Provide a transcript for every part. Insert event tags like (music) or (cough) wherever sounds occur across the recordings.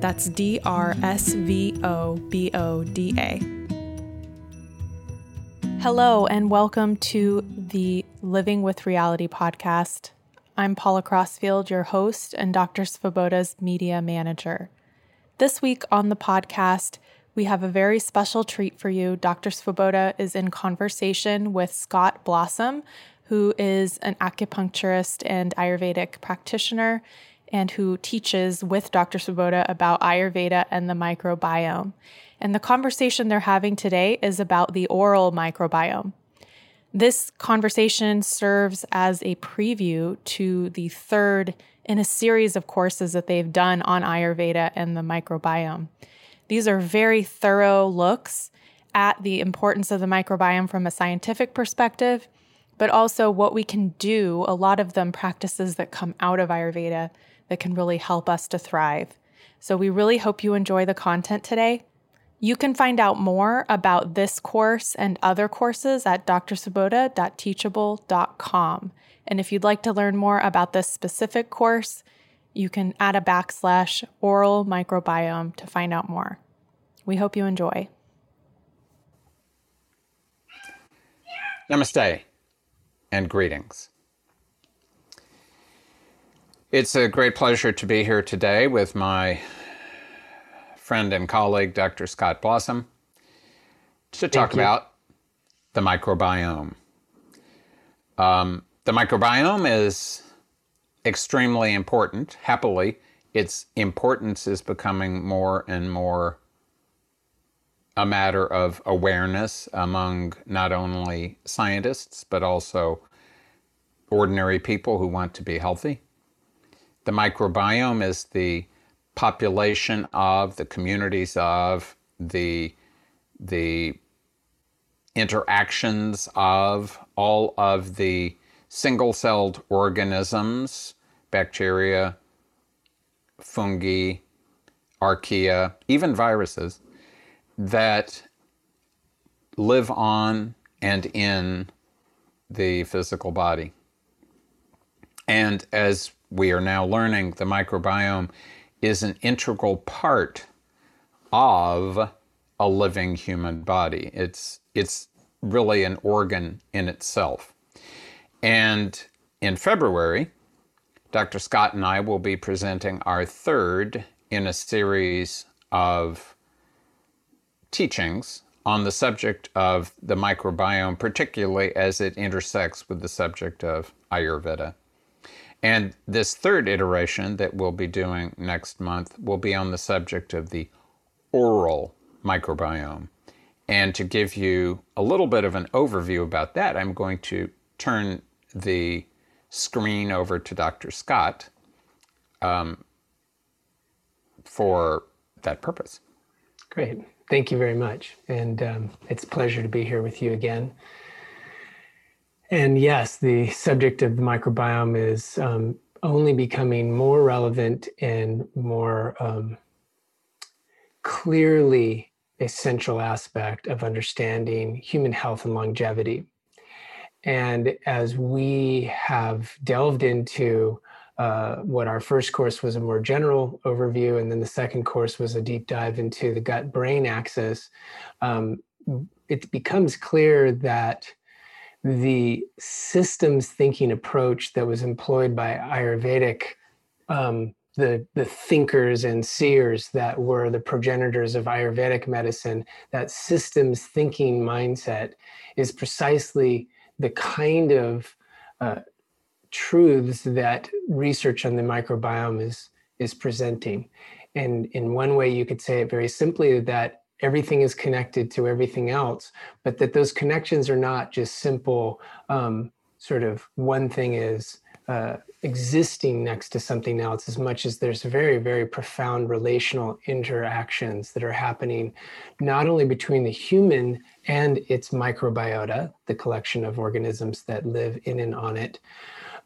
That's D R S V O B O D A. Hello, and welcome to the Living with Reality podcast. I'm Paula Crossfield, your host and Dr. Svoboda's media manager. This week on the podcast, we have a very special treat for you. Dr. Svoboda is in conversation with Scott Blossom, who is an acupuncturist and Ayurvedic practitioner and who teaches with Dr. Svoboda about Ayurveda and the microbiome. And the conversation they're having today is about the oral microbiome. This conversation serves as a preview to the third in a series of courses that they've done on Ayurveda and the microbiome. These are very thorough looks at the importance of the microbiome from a scientific perspective, but also what we can do, a lot of them practices that come out of Ayurveda that can really help us to thrive. So we really hope you enjoy the content today. You can find out more about this course and other courses at drsvoboda.teachable.com. And if you'd like to learn more about this specific course, you can add a backslash oral microbiome to find out more. We hope you enjoy. Namaste and greetings. It's a great pleasure to be here today with my friend and colleague, Dr. Scott Blossom, to talk about the microbiome. Um, the microbiome is extremely important. Happily, its importance is becoming more and more a matter of awareness among not only scientists, but also ordinary people who want to be healthy. The microbiome is the population of, the communities of, the, the interactions of all of the single celled organisms, bacteria, fungi, archaea, even viruses, that live on and in the physical body. And as we are now learning the microbiome is an integral part of a living human body. It's it's really an organ in itself. And in February, Dr. Scott and I will be presenting our third in a series of teachings on the subject of the microbiome, particularly as it intersects with the subject of Ayurveda. And this third iteration that we'll be doing next month will be on the subject of the oral microbiome. and to give you a little bit of an overview about that, I'm going to turn the screen over to Dr. Scott um, for that purpose. Great. Thank you very much. And um, it's a pleasure to be here with you again. And yes, the subject of the microbiome is um, only becoming more relevant and more um, clearly central aspect of understanding human health and longevity. And as we have delved into uh, what our first course was a more general overview, and then the second course was a deep dive into the gut brain axis, um, it becomes clear that the systems thinking approach that was employed by Ayurvedic, um, the, the thinkers and seers that were the progenitors of Ayurvedic medicine, that systems thinking mindset is precisely the kind of uh, truths that research on the microbiome is is presenting. And in one way, you could say it very simply that everything is connected to everything else, but that those connections are not just simple, um, sort of one thing is uh, existing next to something else as much as there's very, very profound relational interactions that are happening not only between the human and its microbiota, the collection of organisms that live in and on it,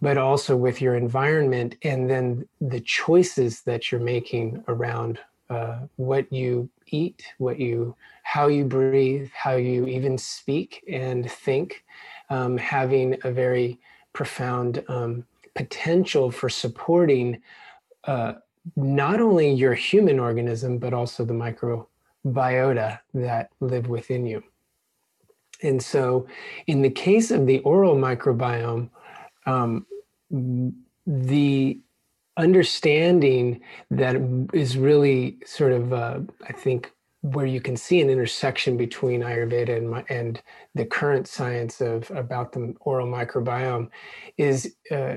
but also with your environment and then the choices that you're making around uh, what you eat, what you, how you breathe, how you even speak and think, um, having a very profound um, potential for supporting uh, not only your human organism but also the microbiota that live within you. And so, in the case of the oral microbiome, um, the understanding that is really sort of, uh, I think, where you can see an intersection between Ayurveda and, and the current science of about the oral microbiome is uh,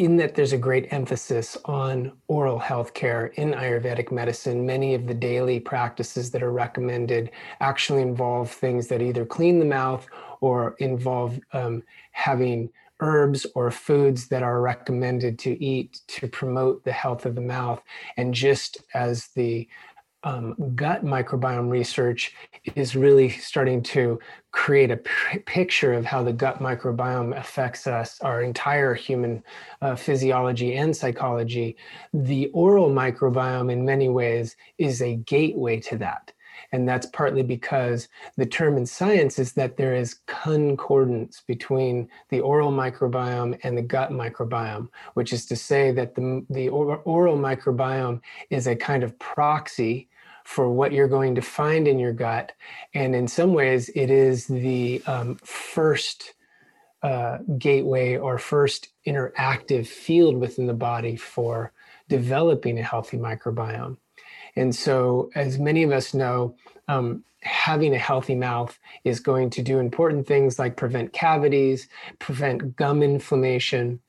in that there's a great emphasis on oral health care in Ayurvedic medicine. Many of the daily practices that are recommended actually involve things that either clean the mouth or involve um, having herbs or foods that are recommended to eat to promote the health of the mouth. And just as the um, gut microbiome research is really starting to create a p- picture of how the gut microbiome affects us, our entire human uh, physiology and psychology. The oral microbiome, in many ways, is a gateway to that. And that's partly because the term in science is that there is concordance between the oral microbiome and the gut microbiome, which is to say that the, the oral microbiome is a kind of proxy for what you're going to find in your gut. And in some ways, it is the um, first uh, gateway or first interactive field within the body for developing a healthy microbiome. And so, as many of us know, um, having a healthy mouth is going to do important things like prevent cavities, prevent gum inflammation.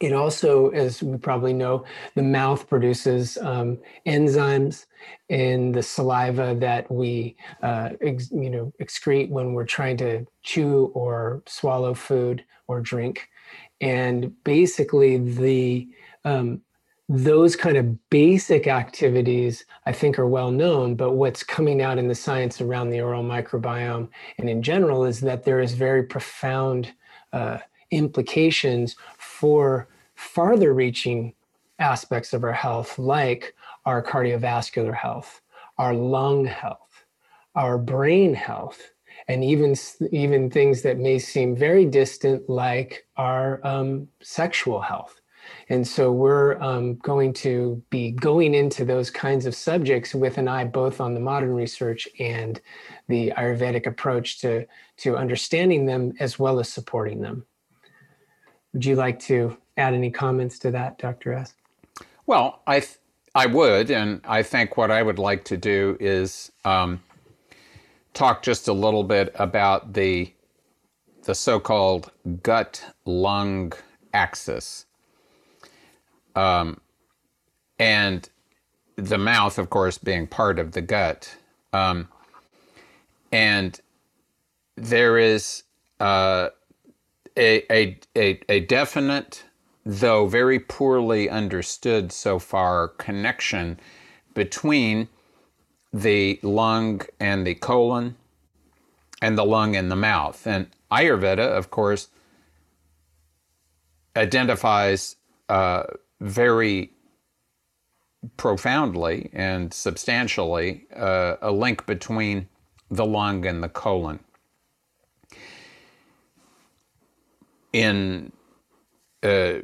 It also, as we probably know, the mouth produces um, enzymes in the saliva that we, uh, ex, you know, excrete when we're trying to chew or swallow food or drink. And basically, the um, those kind of basic activities i think are well known but what's coming out in the science around the oral microbiome and in general is that there is very profound uh, implications for farther reaching aspects of our health like our cardiovascular health our lung health our brain health and even even things that may seem very distant like our um, sexual health and so we're um, going to be going into those kinds of subjects with an eye both on the modern research and the Ayurvedic approach to, to understanding them as well as supporting them. Would you like to add any comments to that, Dr. S? Well, I, th- I would, and I think what I would like to do is um, talk just a little bit about the the so-called gut lung axis um, and the mouth, of course, being part of the gut. Um, And there is uh, a, a, a, a definite, though very poorly understood so far, connection between the lung and the colon and the lung and the mouth. And Ayurveda, of course, identifies uh, very profoundly and substantially uh, a link between the lung and the colon. In uh,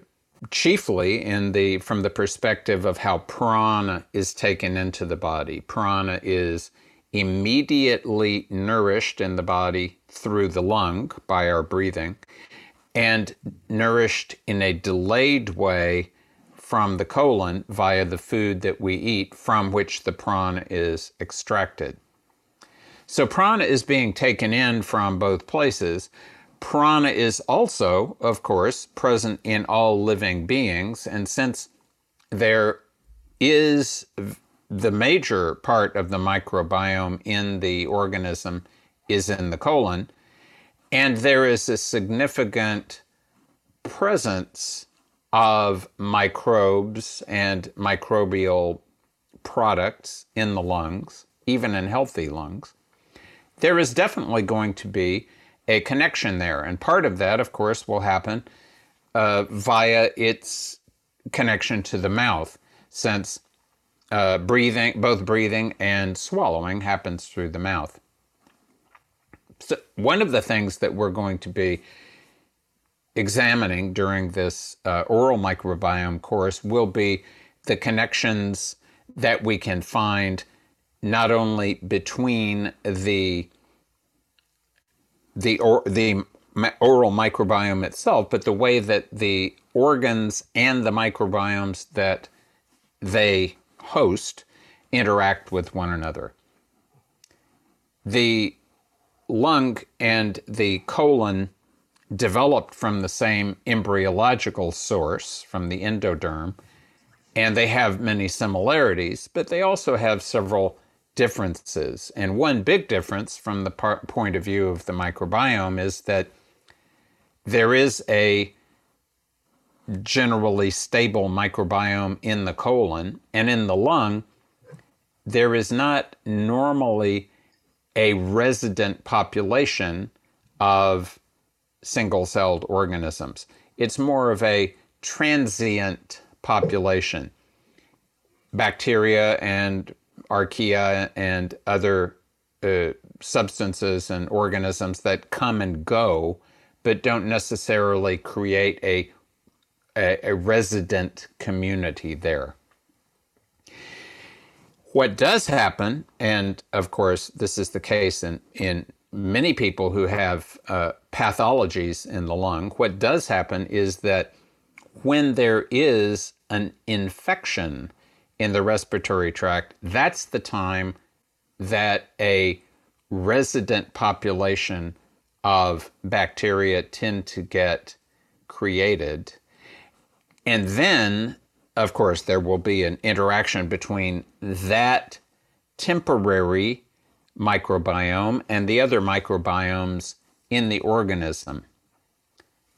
chiefly in the from the perspective of how prana is taken into the body. Prana is immediately nourished in the body through the lung by our breathing and nourished in a delayed way from the colon via the food that we eat from which the prana is extracted. So prana is being taken in from both places. Prana is also, of course, present in all living beings, and since there is the major part of the microbiome in the organism is in the colon, and there is a significant presence of microbes and microbial products in the lungs, even in healthy lungs, there is definitely going to be a connection there. And part of that, of course, will happen uh, via its connection to the mouth, since uh, breathing, both breathing and swallowing happens through the mouth. So, one of the things that we're going to be examining during this uh, oral microbiome course will be the connections that we can find not only between the the or, the oral microbiome itself, but the way that the organs and the microbiomes that they host interact with one another. The lung and the colon developed from the same embryological source, from the endoderm, and they have many similarities, but they also have several differences. And one big difference from the point of view of the microbiome is that there is a generally stable microbiome in the colon and in the lung. There is not normally a resident population of single celled organisms. It's more of a transient population. Bacteria and archaea and other uh, substances and organisms that come and go, but don't necessarily create a, a, a resident community there. What does happen, and of course, this is the case in, in many people who have uh, pathologies in the lung, what does happen is that when there is an infection in the respiratory tract, that's the time that a resident population of bacteria tend to get created. And then, of course, there will be an interaction between that temporary microbiome and the other microbiomes in the organism.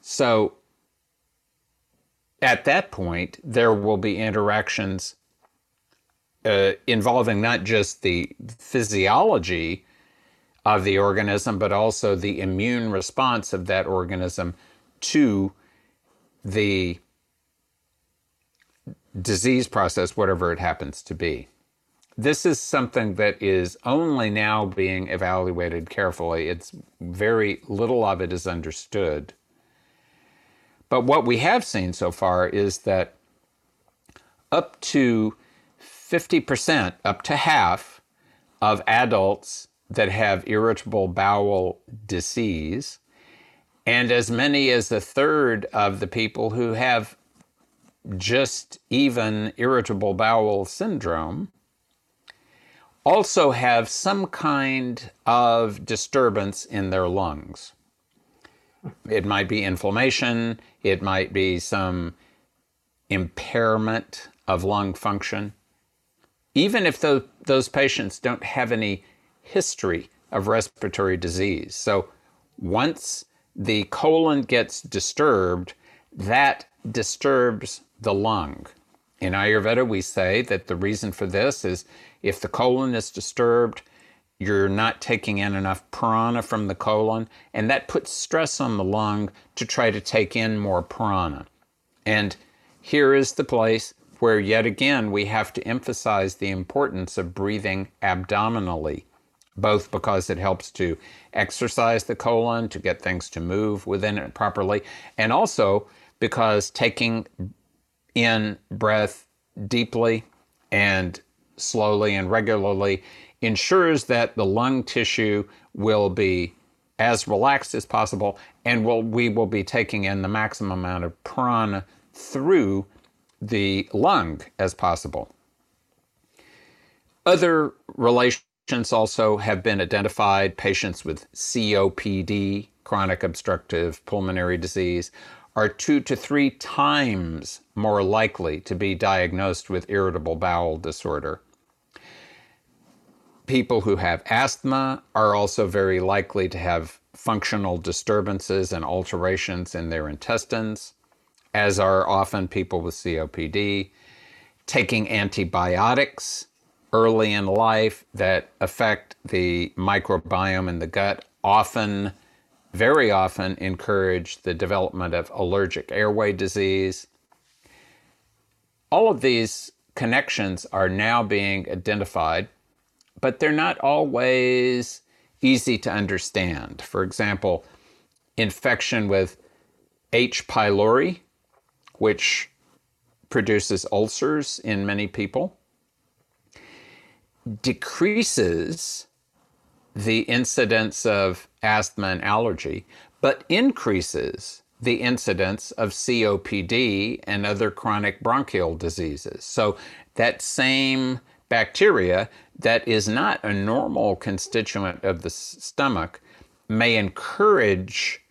So, at that point, there will be interactions uh, involving not just the physiology of the organism, but also the immune response of that organism to the disease process, whatever it happens to be. This is something that is only now being evaluated carefully. It's very little of it is understood. But what we have seen so far is that up to 50%, up to half of adults that have irritable bowel disease, and as many as a third of the people who have just even irritable bowel syndrome also have some kind of disturbance in their lungs. It might be inflammation, it might be some impairment of lung function even if those, those patients don't have any history of respiratory disease. So once the colon gets disturbed, that disturbs the lung. In Ayurveda, we say that the reason for this is if the colon is disturbed, you're not taking in enough prana from the colon, and that puts stress on the lung to try to take in more prana. And here is the place where, yet again, we have to emphasize the importance of breathing abdominally, both because it helps to exercise the colon, to get things to move within it properly, and also because taking in breath deeply and slowly and regularly ensures that the lung tissue will be as relaxed as possible and will, we will be taking in the maximum amount of prana through the lung as possible. Other relations also have been identified. Patients with COPD, chronic obstructive pulmonary disease, are two to three times more likely to be diagnosed with irritable bowel disorder. People who have asthma are also very likely to have functional disturbances and alterations in their intestines, as are often people with COPD. Taking antibiotics early in life that affect the microbiome in the gut often very often encourage the development of allergic airway disease. All of these connections are now being identified, but they're not always easy to understand. For example, infection with H. pylori, which produces ulcers in many people, decreases the incidence of asthma and allergy, but increases the incidence of COPD and other chronic bronchial diseases. So that same bacteria that is not a normal constituent of the stomach may encourage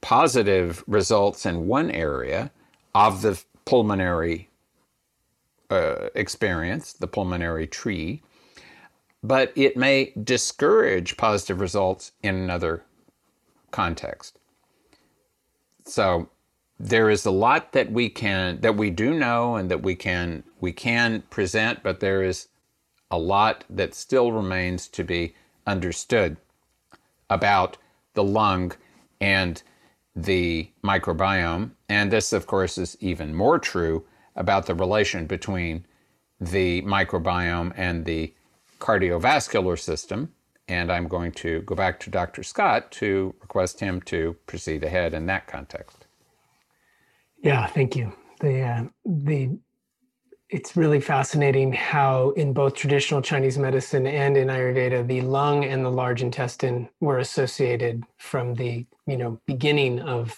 positive results in one area of the pulmonary uh, experience, the pulmonary tree, but it may discourage positive results in another context. So there is a lot that we can that we do know and that we can we can present, but there is a lot that still remains to be understood about the lung and the microbiome. And this, of course, is even more true about the relation between the microbiome and the cardiovascular system. And I'm going to go back to Dr. Scott to request him to proceed ahead in that context. Yeah, thank you. The, uh, the, it's really fascinating how in both traditional Chinese medicine and in Ayurveda, the lung and the large intestine were associated from the you know beginning of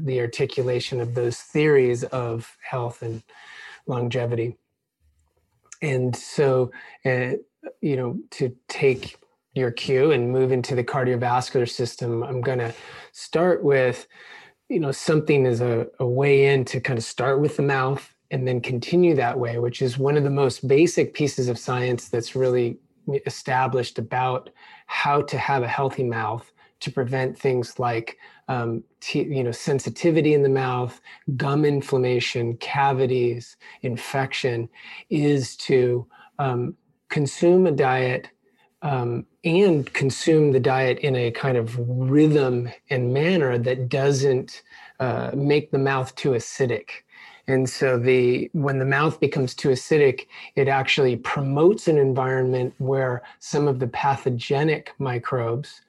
the articulation of those theories of health and longevity. And so, uh, you know, to take your cue and move into the cardiovascular system, I'm going to start with, you know, something as a, a way in to kind of start with the mouth and then continue that way, which is one of the most basic pieces of science that's really established about how to have a healthy mouth to prevent things like um, t- you know sensitivity in the mouth gum inflammation cavities infection is to um, consume a diet um, and consume the diet in a kind of rhythm and manner that doesn't uh, make the mouth too acidic. And so the when the mouth becomes too acidic, it actually promotes an environment where some of the pathogenic microbes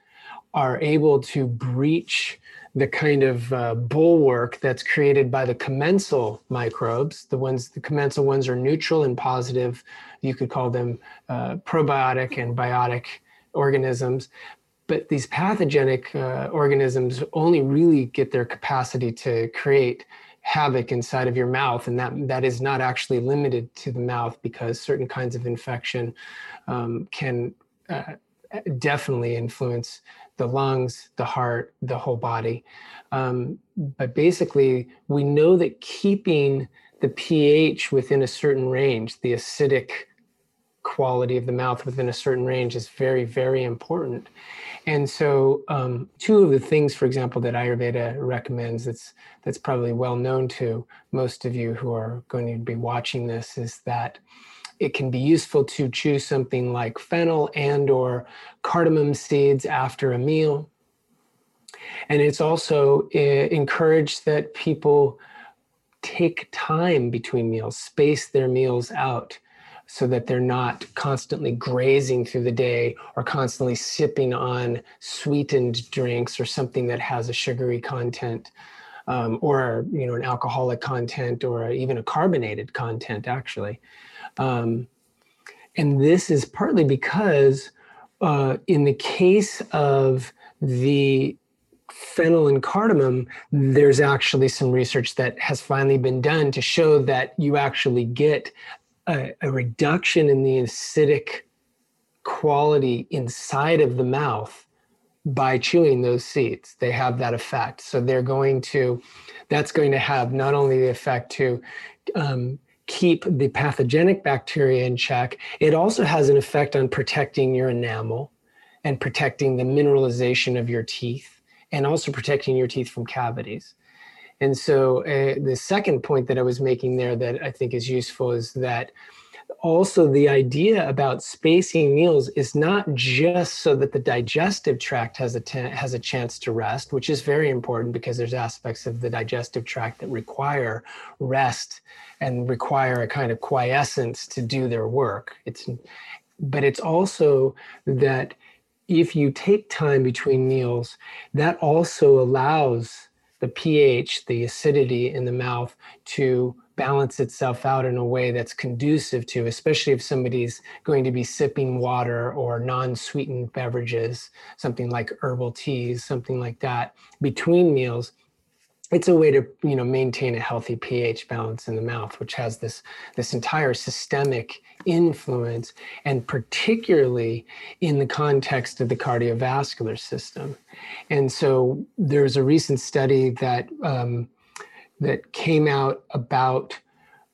are able to breach the kind of uh, bulwark that's created by the commensal microbes. The ones, the commensal ones are neutral and positive. You could call them uh, probiotic and biotic organisms. But these pathogenic uh, organisms only really get their capacity to create havoc inside of your mouth, and that that is not actually limited to the mouth because certain kinds of infection um, can uh, definitely influence the lungs, the heart, the whole body. Um, but basically, we know that keeping the pH within a certain range, the acidic quality of the mouth within a certain range is very, very important. And so, um, two of the things, for example, that Ayurveda recommends that's that's probably well known to most of you who are going to be watching this is that it can be useful to chew something like fennel and or cardamom seeds after a meal. And it's also uh, encouraged that people take time between meals, space their meals out so that they're not constantly grazing through the day or constantly sipping on sweetened drinks or something that has a sugary content um, or you know an alcoholic content or even a carbonated content actually um, and this is partly because uh, in the case of the fennel and cardamom, there's actually some research that has finally been done to show that you actually get a, a reduction in the acidic quality inside of the mouth by chewing those seeds. They have that effect. So they're going to, that's going to have not only the effect to um, keep the pathogenic bacteria in check, it also has an effect on protecting your enamel and protecting the mineralization of your teeth and also protecting your teeth from cavities. And so uh, the second point that I was making there that I think is useful is that also the idea about spacing meals is not just so that the digestive tract has a ten, has a chance to rest, which is very important because there's aspects of the digestive tract that require rest and require a kind of quiescence to do their work. It's but it's also that if you take time between meals, that also allows the pH, the acidity in the mouth, to balance itself out in a way that's conducive to, especially if somebody's going to be sipping water or non sweetened beverages, something like herbal teas, something like that, between meals it's a way to you know maintain a healthy pH balance in the mouth, which has this this entire systemic influence, and particularly in the context of the cardiovascular system. And so there's a recent study that um, that came out about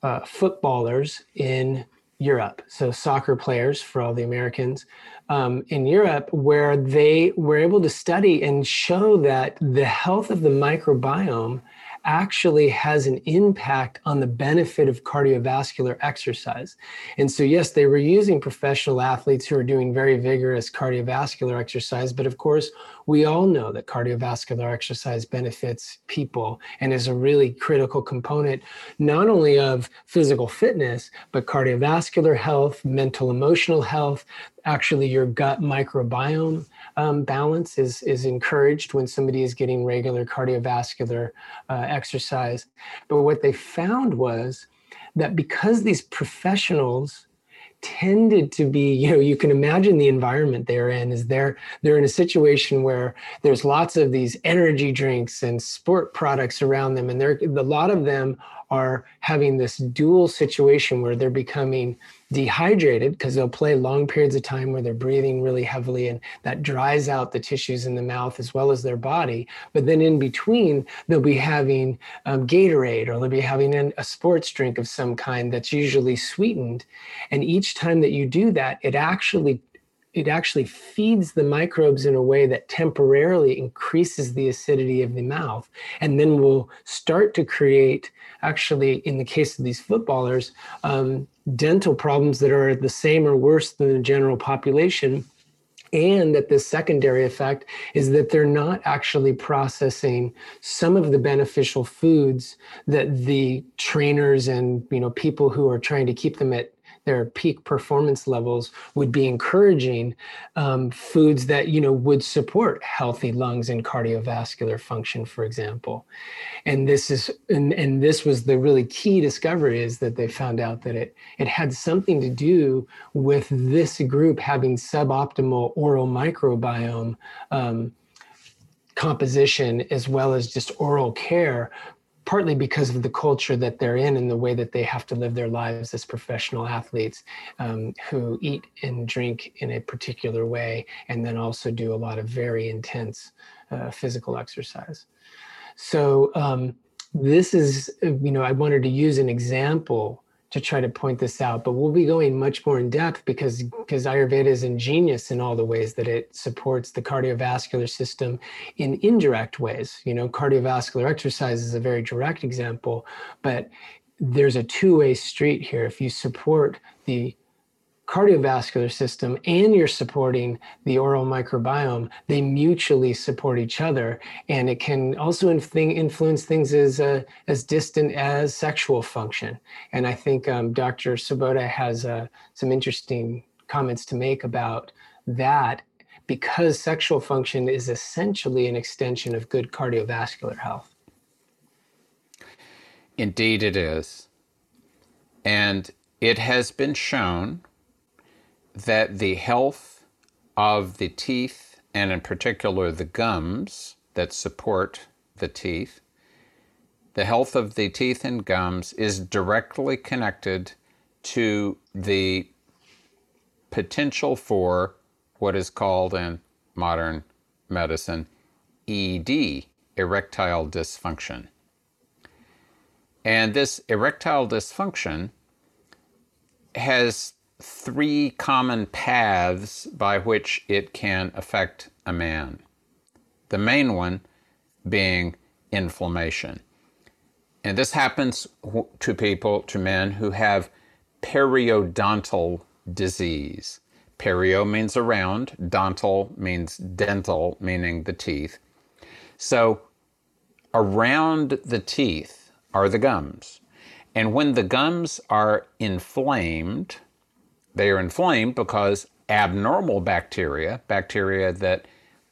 uh, footballers in Europe, so soccer players for all the Americans um, in Europe, where they were able to study and show that the health of the microbiome actually has an impact on the benefit of cardiovascular exercise. And so, yes, they were using professional athletes who are doing very vigorous cardiovascular exercise, but of course, we all know that cardiovascular exercise benefits people and is a really critical component, not only of physical fitness, but cardiovascular health, mental, emotional health, actually your gut microbiome um, balance is, is encouraged when somebody is getting regular cardiovascular uh, exercise. But what they found was that because these professionals tended to be you know you can imagine the environment they're in is they're they're in a situation where there's lots of these energy drinks and sport products around them and they're a lot of them are having this dual situation where they're becoming dehydrated because they'll play long periods of time where they're breathing really heavily and that dries out the tissues in the mouth as well as their body. But then in between, they'll be having um, Gatorade or they'll be having an, a sports drink of some kind that's usually sweetened. And each time that you do that, it actually it actually feeds the microbes in a way that temporarily increases the acidity of the mouth and then will start to create actually in the case of these footballers um, dental problems that are the same or worse than the general population and that the secondary effect is that they're not actually processing some of the beneficial foods that the trainers and you know people who are trying to keep them at their peak performance levels would be encouraging um, foods that you know would support healthy lungs and cardiovascular function for example. And this is and, and this was the really key discovery is that they found out that it it had something to do with this group having suboptimal oral microbiome um, composition as well as just oral care partly because of the culture that they're in and the way that they have to live their lives as professional athletes um, who eat and drink in a particular way and then also do a lot of very intense uh, physical exercise. So um, this is, you know, I wanted to use an example to try to point this out, but we'll be going much more in depth because mm-hmm. because Ayurveda is ingenious in all the ways that it supports the cardiovascular system in indirect ways. You know, cardiovascular exercise is a very direct example, but there's a two-way street here. If you support the cardiovascular system and you're supporting the oral microbiome, they mutually support each other. And it can also influence things as, uh, as distant as sexual function. And I think um, Dr. Svoboda has uh, some interesting comments to make about that because sexual function is essentially an extension of good cardiovascular health. Indeed, it is. And it has been shown that the health of the teeth, and in particular the gums that support the teeth, the health of the teeth and gums is directly connected to the potential for what is called in modern medicine ED, erectile dysfunction. And this erectile dysfunction has three common paths by which it can affect a man. The main one being inflammation. And this happens to people, to men who have periodontal disease. Perio means around, dontal means dental, meaning the teeth. So around the teeth are the gums. And when the gums are inflamed, they are inflamed because abnormal bacteria, bacteria that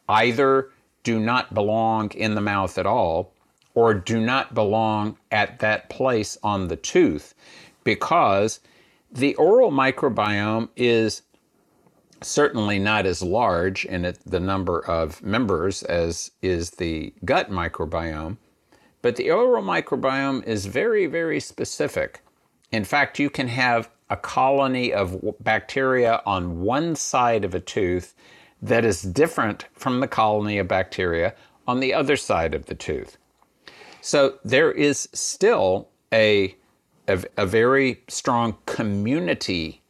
either do not belong in the mouth at all or do not belong at that place on the tooth, because the oral microbiome is certainly not as large in it, the number of members as is the gut microbiome, but the oral microbiome is very, very specific. In fact, you can have a colony of bacteria on one side of a tooth that is different from the colony of bacteria on the other side of the tooth. So there is still a, a, a very strong community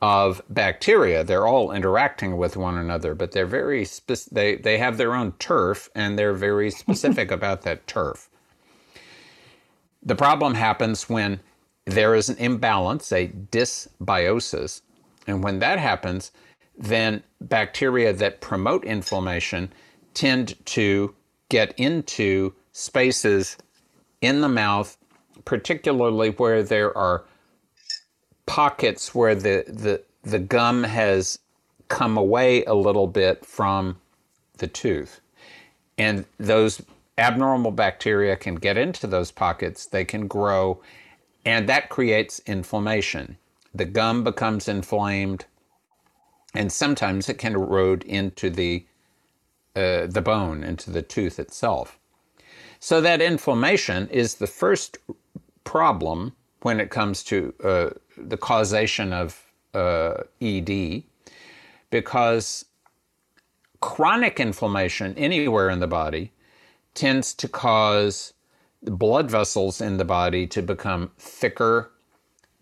of bacteria. They're all interacting with one another, but they're very spe- they they have their own turf and they're very (laughs) specific about that turf. The problem happens when there is an imbalance, a dysbiosis. And when that happens, then bacteria that promote inflammation tend to get into spaces in the mouth, particularly where there are pockets where the, the, the gum has come away a little bit from the tooth. And those abnormal bacteria can get into those pockets, they can grow, and that creates inflammation. The gum becomes inflamed, and sometimes it can erode into the uh, the bone, into the tooth itself. So that inflammation is the first problem when it comes to uh, the causation of uh, ED, because chronic inflammation anywhere in the body tends to cause blood vessels in the body to become thicker,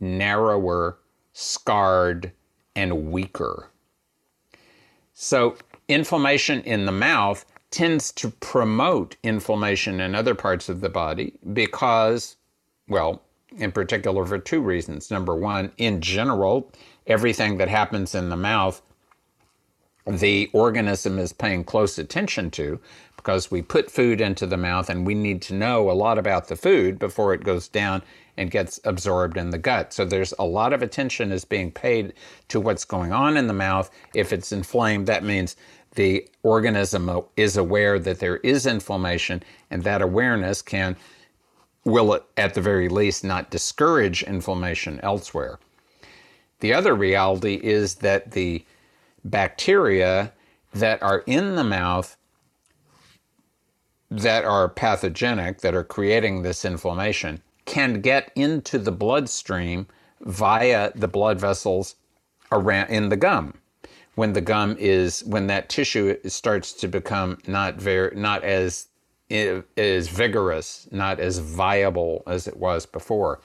narrower, scarred, and weaker. So, inflammation in the mouth tends to promote inflammation in other parts of the body because, well, in particular for two reasons. Number one, in general, everything that happens in the mouth, the organism is paying close attention to because we put food into the mouth and we need to know a lot about the food before it goes down and gets absorbed in the gut. So there's a lot of attention is being paid to what's going on in the mouth. If it's inflamed, that means the organism is aware that there is inflammation and that awareness can will at the very least not discourage inflammation elsewhere. The other reality is that the bacteria that are in the mouth that are pathogenic, that are creating this inflammation, can get into the bloodstream via the blood vessels around in the gum. When the gum is, when that tissue starts to become not very, not as eh, as vigorous, not as viable as it was before.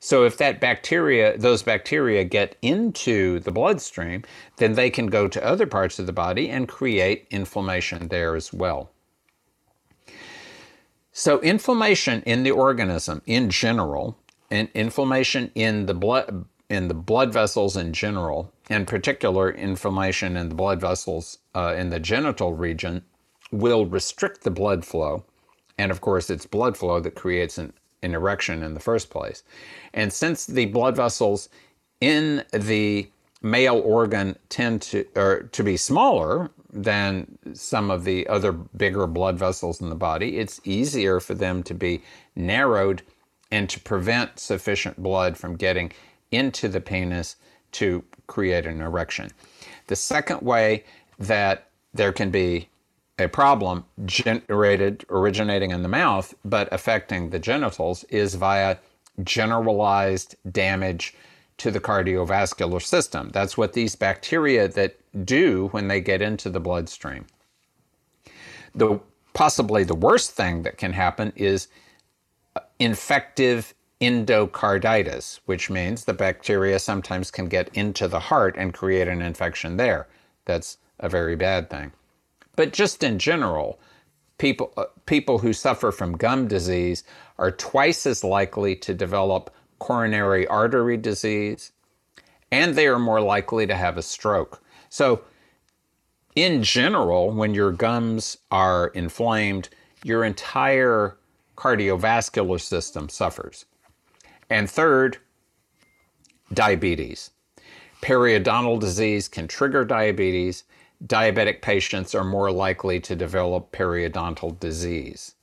So if that bacteria, those bacteria get into the bloodstream, then they can go to other parts of the body and create inflammation there as well. So inflammation in the organism in general, and inflammation in the blood in the blood vessels in general, in particular inflammation in the blood vessels uh, in the genital region, will restrict the blood flow. And of course, it's blood flow that creates an, an erection in the first place. And since the blood vessels in the male organ tend to or to be smaller than some of the other bigger blood vessels in the body, it's easier for them to be narrowed and to prevent sufficient blood from getting into the penis to create an erection. The second way that there can be a problem generated originating in the mouth but affecting the genitals is via generalized damage to the cardiovascular system. That's what these bacteria that do when they get into the bloodstream. The possibly the worst thing that can happen is uh, infective endocarditis, which means the bacteria sometimes can get into the heart and create an infection there. That's a very bad thing. But just in general, people, uh, people who suffer from gum disease are twice as likely to develop coronary artery disease, and they are more likely to have a stroke. So, in general, when your gums are inflamed, your entire cardiovascular system suffers. And third, diabetes. Periodontal disease can trigger diabetes. Diabetic patients are more likely to develop periodontal disease.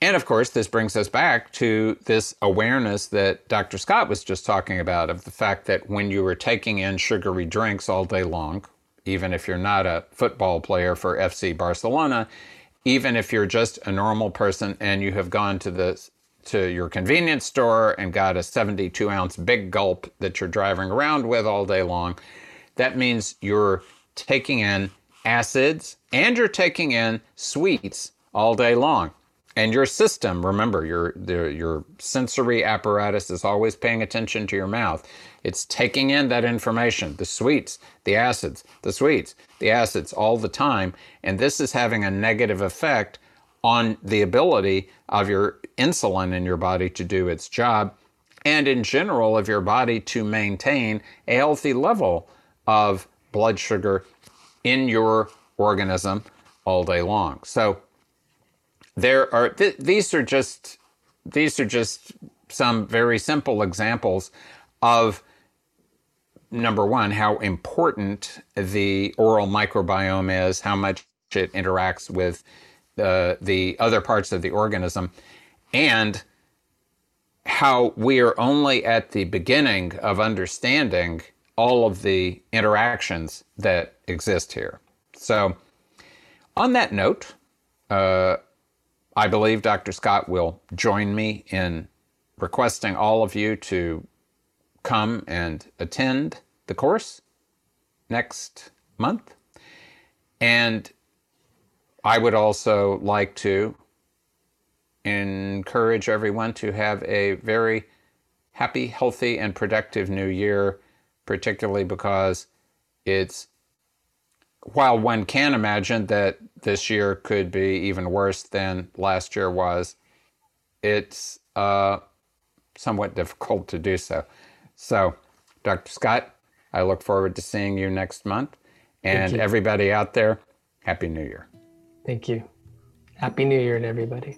And of course, this brings us back to this awareness that Dr. Scott was just talking about of the fact that when you were taking in sugary drinks all day long, even if you're not a football player for FC Barcelona, even if you're just a normal person and you have gone to the to your convenience store and got a 72 ounce big gulp that you're driving around with all day long, that means you're taking in acids and you're taking in sweets all day long. And your system, remember, your, your sensory apparatus is always paying attention to your mouth. It's taking in that information, the sweets, the acids, the sweets, the acids all the time. And this is having a negative effect on the ability of your insulin in your body to do its job and in general of your body to maintain a healthy level of blood sugar in your organism all day long. So there are th- these are just these are just some very simple examples of number one how important the oral microbiome is, how much it interacts with the, the other parts of the organism, and how we are only at the beginning of understanding all of the interactions that exist here. So, on that note, uh, I believe Dr. Scott will join me in requesting all of you to come and attend the course next month. And I would also like to encourage everyone to have a very happy, healthy, and productive new year, particularly because it's while one can imagine that this year could be even worse than last year was, it's uh, somewhat difficult to do so. So, Dr. Scott, I look forward to seeing you next month. And everybody out there, Happy New Year. Thank you. Happy New Year to everybody.